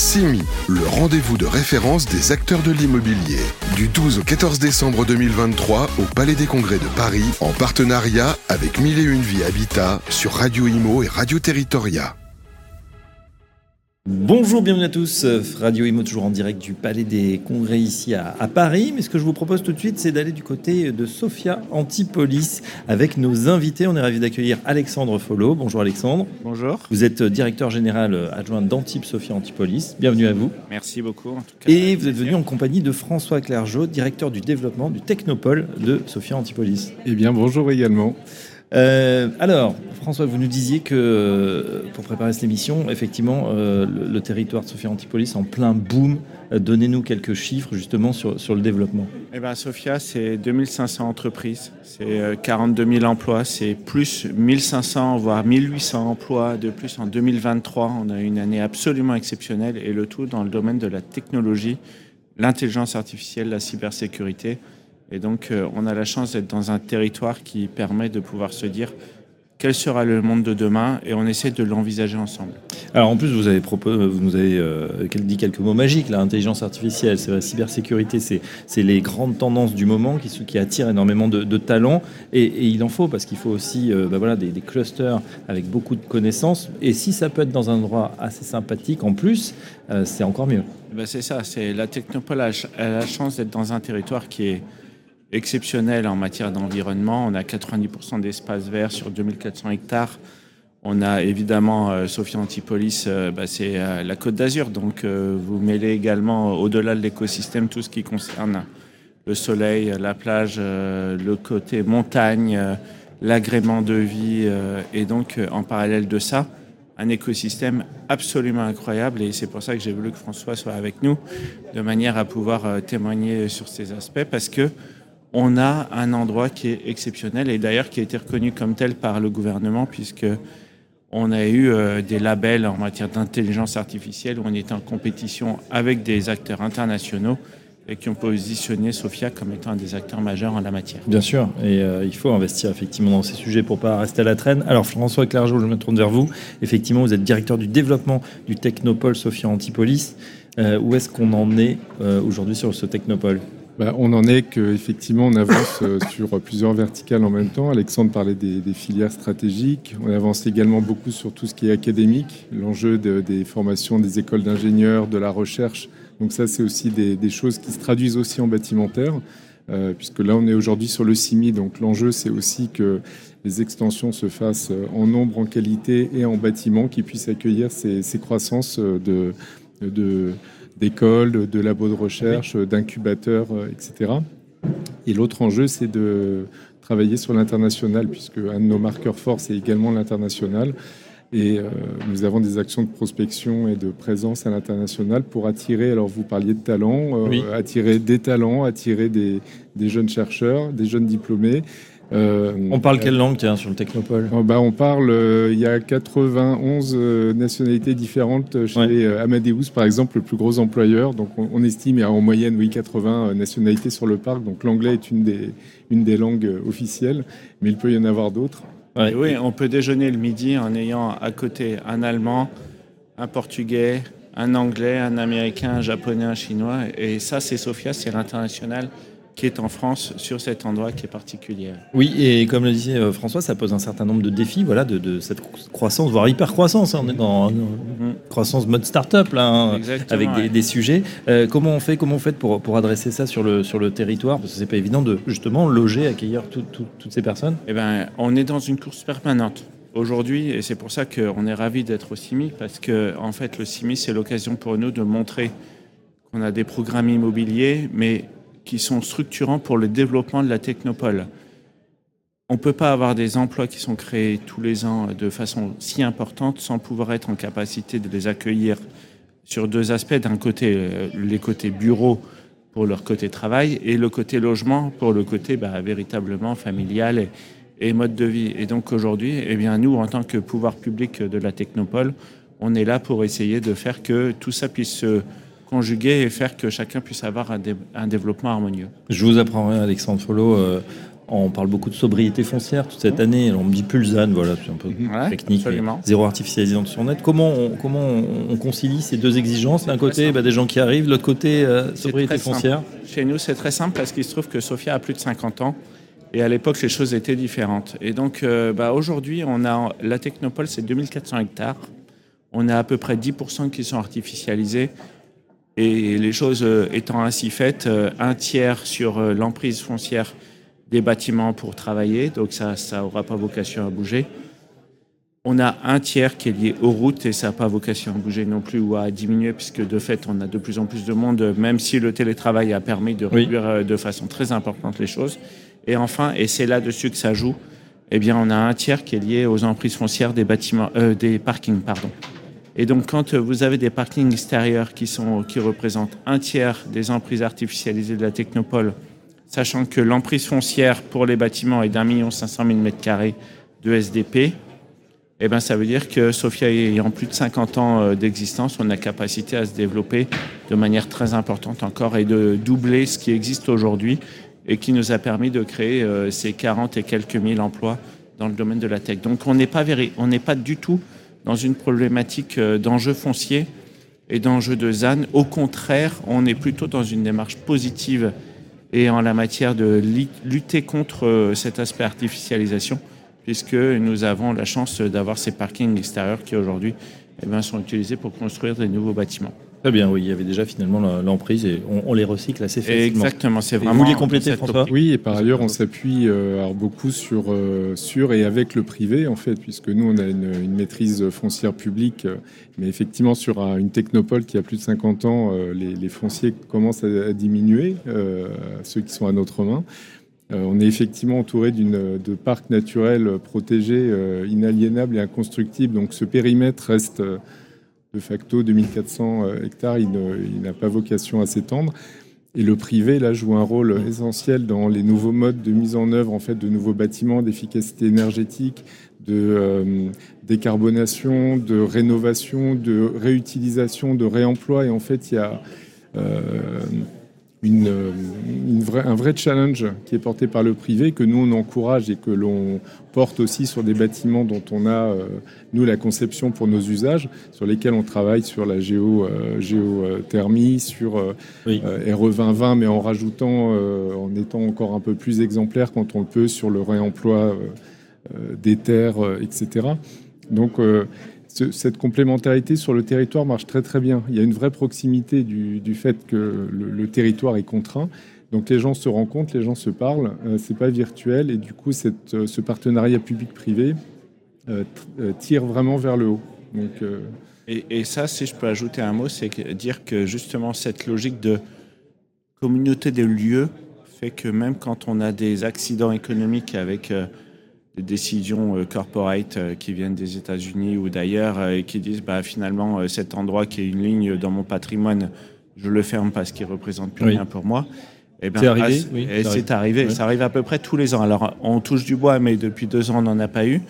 CIMI, le rendez-vous de référence des acteurs de l'immobilier. Du 12 au 14 décembre 2023 au Palais des Congrès de Paris, en partenariat avec Mille et Une Vie Habitat sur Radio Imo et Radio Territoria. Bonjour, bienvenue à tous. Radio Imo toujours en direct du Palais des Congrès ici à, Paris. Mais ce que je vous propose tout de suite, c'est d'aller du côté de Sophia Antipolis avec nos invités. On est ravi d'accueillir Alexandre Follo. Bonjour Alexandre. Bonjour. Vous êtes directeur général adjoint d'Antip Sophia Antipolis. Bienvenue à vous. Merci beaucoup. En tout cas, Et vous êtes venu en compagnie de François Clergeau, directeur du développement du Technopole de Sophia Antipolis. Eh bien, bonjour également. Euh, alors, François, vous nous disiez que euh, pour préparer cette émission, effectivement, euh, le, territoire de Sophia Antipolis en plein boom. Donnez-nous quelques chiffres justement sur, le développement. Eh bien, Sophia, c'est 2500 entreprises, c'est 42 000 emplois, c'est plus 1500 voire 1800 emplois de plus en 2023. On a une année absolument exceptionnelle et le tout dans le domaine de la technologie, l'intelligence artificielle, la cybersécurité. Et donc, euh, on a la chance d'être dans un territoire qui permet de pouvoir se dire quel sera le monde de demain et on essaie de l'envisager ensemble. Alors en plus, vous, avez vous nous avez euh, dit quelques mots magiques, l'intelligence artificielle, c'est la cybersécurité, c'est les grandes tendances du moment qui, qui attirent énormément de, talents et, il en faut parce qu'il faut aussi euh, bah voilà, des, clusters avec beaucoup de connaissances et si ça peut être dans un endroit assez sympathique en plus, c'est encore mieux. Eh ben c'est ça, c'est la technopole a la chance d'être dans un territoire qui est exceptionnel en matière d'environnement. On a 90% d'espace vert sur 2400 hectares. On a évidemment euh, Sophia Antipolis, euh, bah, c'est euh, la Côte d'Azur. Donc vous mêlez également au-delà de l'écosystème tout ce qui concerne le soleil, la plage, le côté montagne, l'agrément de vie. et donc en parallèle de ça, un écosystème absolument incroyable. Et c'est pour ça que j'ai voulu que François soit avec nous, de manière à pouvoir témoigner sur ces aspects, parce que on a un endroit qui est exceptionnel et d'ailleurs qui a été reconnu comme tel par le gouvernement puisque on a eu euh, des labels en matière d'intelligence artificielle où on était en compétition avec des acteurs internationaux et qui ont positionné Sofia comme étant un des acteurs majeurs en la matière. Bien sûr, et euh, il faut investir effectivement dans ces sujets pour pas rester à la traîne. Alors François Clergeau, je me tourne vers vous. Effectivement, vous êtes directeur du développement du Technopole Sofia Antipolis. Euh, où est-ce qu'on en est aujourd'hui sur ce Technopole? Bah, on en est qu'effectivement, on avance euh, sur plusieurs verticales en même temps. Alexandre parlait des, filières stratégiques. On avance également beaucoup sur tout ce qui est académique, l'enjeu des formations des écoles d'ingénieurs, de la recherche. Donc ça, c'est aussi des, choses qui se traduisent aussi en bâtimentaire, euh, puisque là, on est aujourd'hui sur le CIMI. Donc l'enjeu, c'est aussi que les extensions se fassent en nombre, en qualité et en bâtiment qui puissent accueillir ces, croissances de d'écoles, de labos de recherche, d'incubateurs, euh, etc. Et l'autre enjeu, c'est de travailler sur l'international, puisque un de nos marqueurs forts, c'est également l'international. Et euh, nous avons des actions de prospection et de présence à l'international pour attirer, alors vous parliez de talents, euh, attirer des talents, attirer des, des, jeunes chercheurs, des jeunes diplômés, on parle quelle langue, tiens, sur le Technopole oh, bah, On parle, euh, il y a 91 euh, nationalités différentes chez Amadeus, par exemple, le plus gros employeur. Donc on, estime, il y a en moyenne, oui, 80 nationalités sur le parc. Donc l'anglais est une des, une des langues officielles, mais il peut y en avoir d'autres. Oui, on peut déjeuner le midi en ayant à côté un Allemand, un Portugais, un Anglais, un Américain, un Japonais, un Chinois. Et ça, c'est Sofia, c'est l'international qui est en France sur cet endroit qui est particulier. Oui, et comme le disait euh, François, ça pose un certain nombre de défis voilà, de, cette croissance, voire hyper-croissance. Hein. On est dans mhm. croissance mode start-up, là, hein, avec des, sujets. Euh, comment on fait, comment on fait pour, pour adresser ça sur le, sur le territoire? Parce que c'est pas évident de justement loger, accueillir toutes ces personnes. Eh ben, on est dans une course permanente aujourd'hui, et c'est pour ça qu'on est ravi d'être au CIMI, parce que en fait, le CIMI, c'est l'occasion pour nous de montrer qu'on a des programmes immobiliers, mais qui sont structurants pour le développement de la technopole. On ne peut pas avoir des emplois qui sont créés tous les ans de façon si importante sans pouvoir être en capacité de les accueillir sur deux aspects. D'un côté, euh, les côtés bureaux pour leur côté travail et le côté logement pour le côté bah, véritablement familial et, mode de vie. Et donc aujourd'hui, eh bien, nous, en tant que pouvoir public de la technopole, on est là pour essayer de faire que tout ça puisse se conjuguer et faire que chacun puisse avoir un, développement harmonieux. Je vous apprends rien, Alexandre Follo. Euh, On parle beaucoup de sobriété foncière toute cette année. on me dit Pulsane, voilà, c'est un peu technique. Zéro artificialisation net. Comment on, comment on, concilie ces deux exigences D'un côté, bah, des gens qui arrivent, de l'autre côté, euh, sobriété foncière Chez nous, c'est très simple parce qu'il se trouve que Sophia a plus de 50 ans. Et à l'époque, les choses étaient différentes. Et donc, euh, bah, aujourd'hui, on a la Technopole, c'est 2400 hectares. On a à peu près 10% qui sont artificialisés. Et les choses euh, étant ainsi faites, un tiers sur l'emprise foncière des bâtiments pour travailler, donc ça ça aura pas vocation à bouger. On a un tiers qui est lié aux routes et ça n'a pas vocation à bouger non plus ou à diminuer puisque de fait on a de plus en plus de monde, même si le télétravail a permis de réduire euh, de façon très importante les choses. Et enfin, et c'est là-dessus que ça joue, eh bien on a un tiers qui est lié aux emprises foncières des bâtiments, euh, des parkings, pardon. Et donc quand vous avez des parkings extérieurs qui sont qui représentent un tiers des emprises artificialisées de la technopole sachant que l'emprise foncière pour les bâtiments est d'un million cinq cent mille mètres carrés de SDP, eh ben, ça veut dire que Sofia ayant plus de 50 ans euh, d'existence, on a capacité à se développer de manière très importante encore et de doubler ce qui existe aujourd'hui et qui nous a permis de créer euh, ces 40 et quelques mille emplois dans le domaine de la tech. Donc on n'est pas, on n'est pas du tout dans une problématique euh, d'enjeux fonciers et d'enjeux de ZAN. Au contraire, on est plutôt dans une démarche positive et en la matière de lutter contre euh, cet aspect artificialisation, puisque nous avons la chance d'avoir ces parkings extérieurs qui aujourd'hui eh bien, sont utilisés pour construire des nouveaux bâtiments. Très bien, oui, il y avait déjà finalement l'emprise et on, les recycle assez facilement. Exactement, c'est vraiment. Vous vouliez compléter, François Oui, et par ailleurs, on s'appuie euh, beaucoup sur, euh, sur et avec le privé, en fait, puisque nous, on a une, maîtrise foncière publique, euh, mais effectivement, sur une technopole qui a plus de 50 ans, les, fonciers commencent à, diminuer, ceux qui sont à notre main. on est effectivement entouré de parcs naturels protégés, inaliénables et inconstructibles, donc ce périmètre reste de facto 2400 euh, hectares, il n'a pas vocation à s'étendre. Et le privé, là, joue un rôle essentiel dans les nouveaux modes de mise en œuvre, en fait, de nouveaux bâtiments, d'efficacité énergétique, de euh, décarbonation, de rénovation, de réutilisation, de réemploi. Et en fait, il y a euh, une, un vrai challenge qui est porté par le privé, que nous on encourage et que l'on porte aussi sur des bâtiments dont on a, euh, nous, la conception pour nos usages, sur lesquels on travaille sur la géo, euh, géothermie, sur euh, RE 2020, mais en rajoutant, en étant encore un peu plus exemplaire quand on le peut sur le réemploi des terres, etc. Donc, cette complémentarité sur le territoire marche très très bien. Il y a une vraie proximité du, fait que le, territoire est contraint. Donc les gens se rencontrent, les gens se parlent, euh, c'est pas virtuel et du coup euh, ce partenariat public-privé euh, tire vraiment vers le haut. Donc, et, ça, si je peux ajouter un mot, c'est dire que justement cette logique de communauté des lieux fait que même quand on a des accidents économiques avec décisions euh, corporate euh, qui viennent des États-Unis ou d'ailleurs euh, et qui disent bah, finalement cet endroit qui est une ligne dans mon patrimoine, je le ferme parce qu'il représente plus rien pour moi. Eh ben, c'est arrivé, oui, c'est arrivé. Ça arrive à peu près tous les ans. Alors, on touche du bois, mais depuis deux ans, on n'en a pas eu.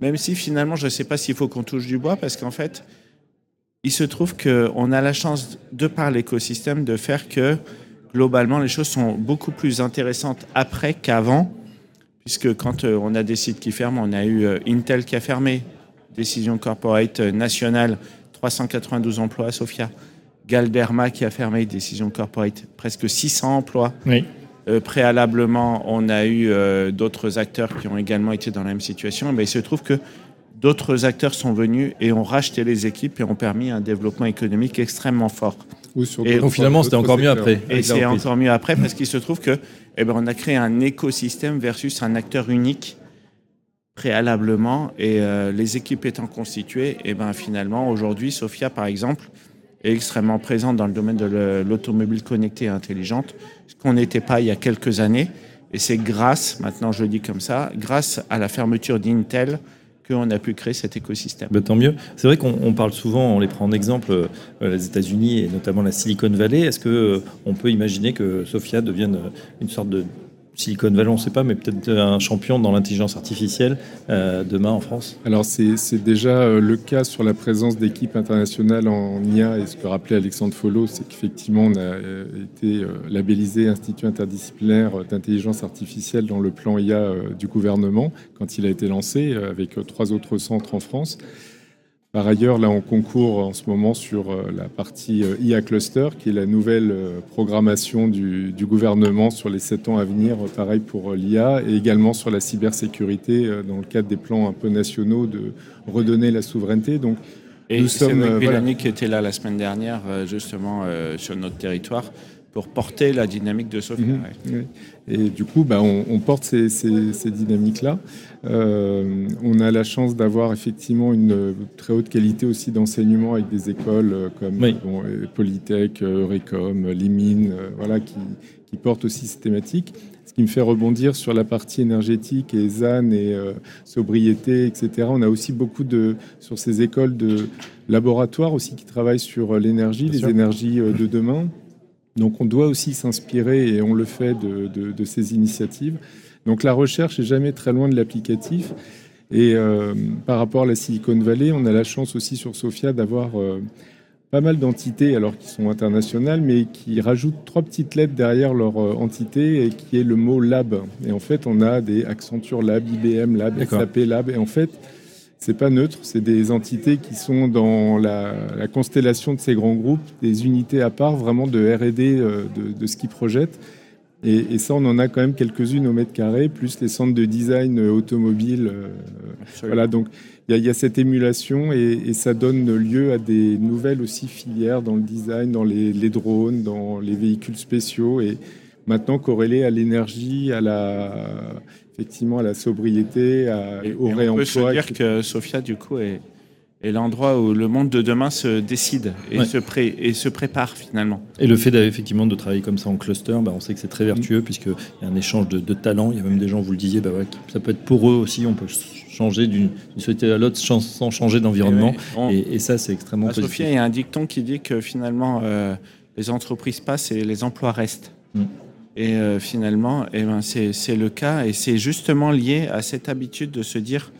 Même si finalement, je ne sais pas s'il faut qu'on touche du bois, parce qu'en fait, il se trouve qu'on a la chance, de par l'écosystème, de faire que globalement, les choses sont beaucoup plus intéressantes après qu'avant puisque quand euh, on a des sites qui ferment, on a eu euh, Intel qui a fermé, décision corporate euh, nationale, 392 emplois à Sofia. Galderma qui a fermé, décision corporate, presque 600 emplois. préalablement, on a eu d'autres acteurs qui ont également été dans la même situation. Mais il se trouve que d'autres acteurs sont venus et ont racheté les équipes et ont permis un développement économique extrêmement fort. Et donc finalement, c'était encore mieux après. Et c'est encore mieux après parce qu'il se trouve que eh ben, on a créé un écosystème versus un acteur unique préalablement. Et euh, les équipes étant constituées, et eh ben, finalement, aujourd'hui, Sophia, par exemple, est extrêmement présente dans le domaine de l'automobile connectée et intelligente, ce qu'on n'était pas il y a quelques années. Et c'est grâce, maintenant je le dis comme ça, grâce à la fermeture d'Intel qu'on a pu créer cet écosystème. Tant mieux. C'est vrai qu'on parle souvent, on les prend en exemple, euh, les États-Unis et notamment la Silicon Valley. Est-ce qu'on euh, peut imaginer que Sophia devienne une sorte de Silicon Valley, on ne sait pas, mais peut-être un champion dans l'intelligence artificielle euh, demain en France Alors c'est déjà euh, le cas sur la présence d'équipes internationales en IA et ce que rappelait Alexandre Follo, c'est qu'effectivement on a euh, été labellisé Institut interdisciplinaire d'intelligence artificielle dans le plan IA du gouvernement quand il a été lancé avec trois autres centres en France. Par ailleurs, là, on concourt en ce moment sur euh, la partie euh, IA Cluster, qui est la nouvelle euh, programmation du, gouvernement sur les sept ans à venir, pareil pour l'IA, et également sur la cybersécurité dans le cadre des plans un peu nationaux de redonner la souveraineté. Donc, et nous sommes. Voilà. qui était là la semaine dernière, justement, sur notre territoire pour porter la dynamique de Sophia. Mhm. Et du coup, bah, on, porte ces, dynamiques-là. Euh, on a la chance d'avoir effectivement une très haute qualité aussi d'enseignement avec des écoles euh, comme euh, Polytech, Eurecom, Limine, voilà, qui, portent aussi ces thématiques. Ce qui me fait rebondir sur la partie énergétique et ZAN et sobriété, etc. On a aussi beaucoup de, sur ces écoles de laboratoires aussi qui travaillent sur l'énergie, les énergies de demain. Donc on doit aussi s'inspirer, et on le fait, de, ces initiatives. Donc la recherche est jamais très loin de l'applicatif. Et euh, par rapport à la Silicon Valley, on a la chance aussi sur Sophia d'avoir euh, pas mal d'entités, alors qui sont internationales, mais qui rajoutent trois petites lettres derrière leur euh, entité, et qui est le mot lab. Et en fait, on a des Accenture Lab, IBM Lab, SAP Lab. Et en fait, c'est pas neutre, c'est des entités qui sont dans la, constellation de ces grands groupes, des unités à part vraiment de R&D euh, de, ce qu'ils projettent. Et, ça, on en a quand même quelques-unes au mètre carré, plus les centres de design automobile. Euh, voilà, donc il y, a cette émulation et, ça donne lieu à des nouvelles aussi filières dans le design, dans les, les drones, dans les véhicules spéciaux et maintenant corrélées à l'énergie, à la effectivement à la sobriété, à, au réemploi. On peut se dire que Sofia, du coup, est, est l'endroit où le monde de demain se décide et, se, pré et se prépare finalement. Et le fait effectivement de travailler comme ça en cluster, bah, on sait que c'est très vertueux mm. puisqu'il y a un échange de, de, talents. Il y a même des gens, vous le disiez, bah, ça peut être pour eux aussi, on peut changer d'une société à l'autre sans changer d'environnement. Et, ça, c'est extrêmement positif. Sofia, il y a un dicton qui dit que finalement, euh, les entreprises passent et les emplois restent. Mm. Et euh, finalement, eh ben, c'est le cas. Et c'est justement lié à cette habitude de se dire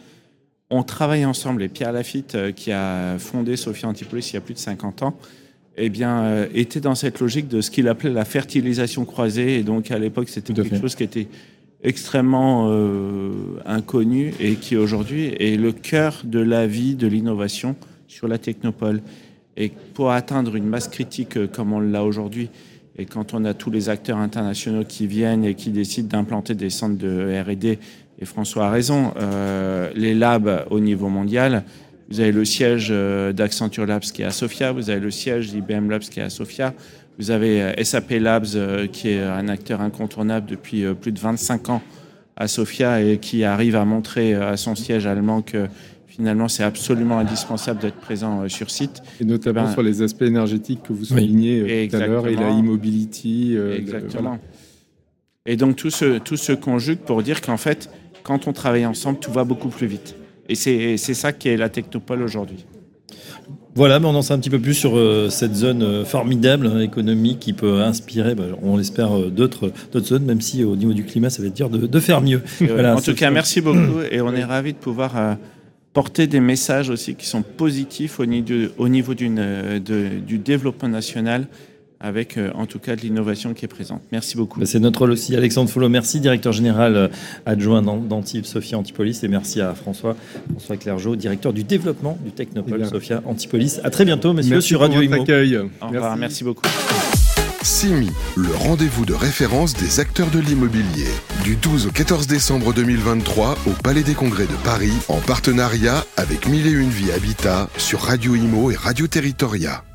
on travaille ensemble. Et Pierre Lafitte, euh, qui a fondé Sophia Antipolis il y a plus de 50 ans, eh bien, euh, était dans cette logique de ce qu'il appelait la fertilisation croisée. Et donc, à l'époque, c'était quelque chose qui était extrêmement inconnu et qui aujourd'hui est le cœur de la vie de l'innovation sur la technopole. Et pour atteindre une masse critique comme on l'a aujourd'hui, et quand on a tous les acteurs internationaux qui viennent et qui décident d'implanter des centres de R&D, et François a raison, euh, les labs au niveau mondial, vous avez le siège euh, d'Accenture Labs qui est à Sofia, vous avez le siège d'IBM Labs qui est à Sofia, vous avez euh, SAP Labs qui est un acteur incontournable depuis plus de 25 ans à Sofia et qui arrive à montrer à son siège allemand que finalement, c'est absolument indispensable d'être présent euh, sur site. Et notamment ben, sur les aspects énergétiques que vous soulignez euh, tout à l'heure et la e-mobility. Euh, exactement. Et donc, tout se, tout se conjugue pour dire qu'en fait, quand on travaille ensemble, tout va beaucoup plus vite. Et c'est ça qui est la technopole aujourd'hui. Voilà, mais on en sait un petit peu plus sur cette zone formidable hein, économique qui peut inspirer, bah, on l'espère, d'autres zones, même si au niveau du climat, ça va être dur de, faire mieux. en tout cas, merci beaucoup et on est ravis de pouvoir porter des messages aussi qui sont positifs au niveau, au niveau d'une, du développement national avec euh, en tout cas de l'innovation qui est présente. Merci beaucoup. Bah, c'est notre rôle aussi. Alexandre Follot, merci, directeur général euh, adjoint d'Antibes Sophia Antipolis. Et merci à François, François Clergeau, directeur du développement du Technopole Sophia Antipolis. À très bientôt, messieurs, sur Radio Imo. Au revoir, merci beaucoup. CIMI, le rendez-vous de référence des acteurs de l'immobilier. Du 12 au 14 décembre 2023 au Palais des Congrès de Paris, en partenariat avec Mille et Une Vie Habitat sur Radio Imo et Radio Territoria.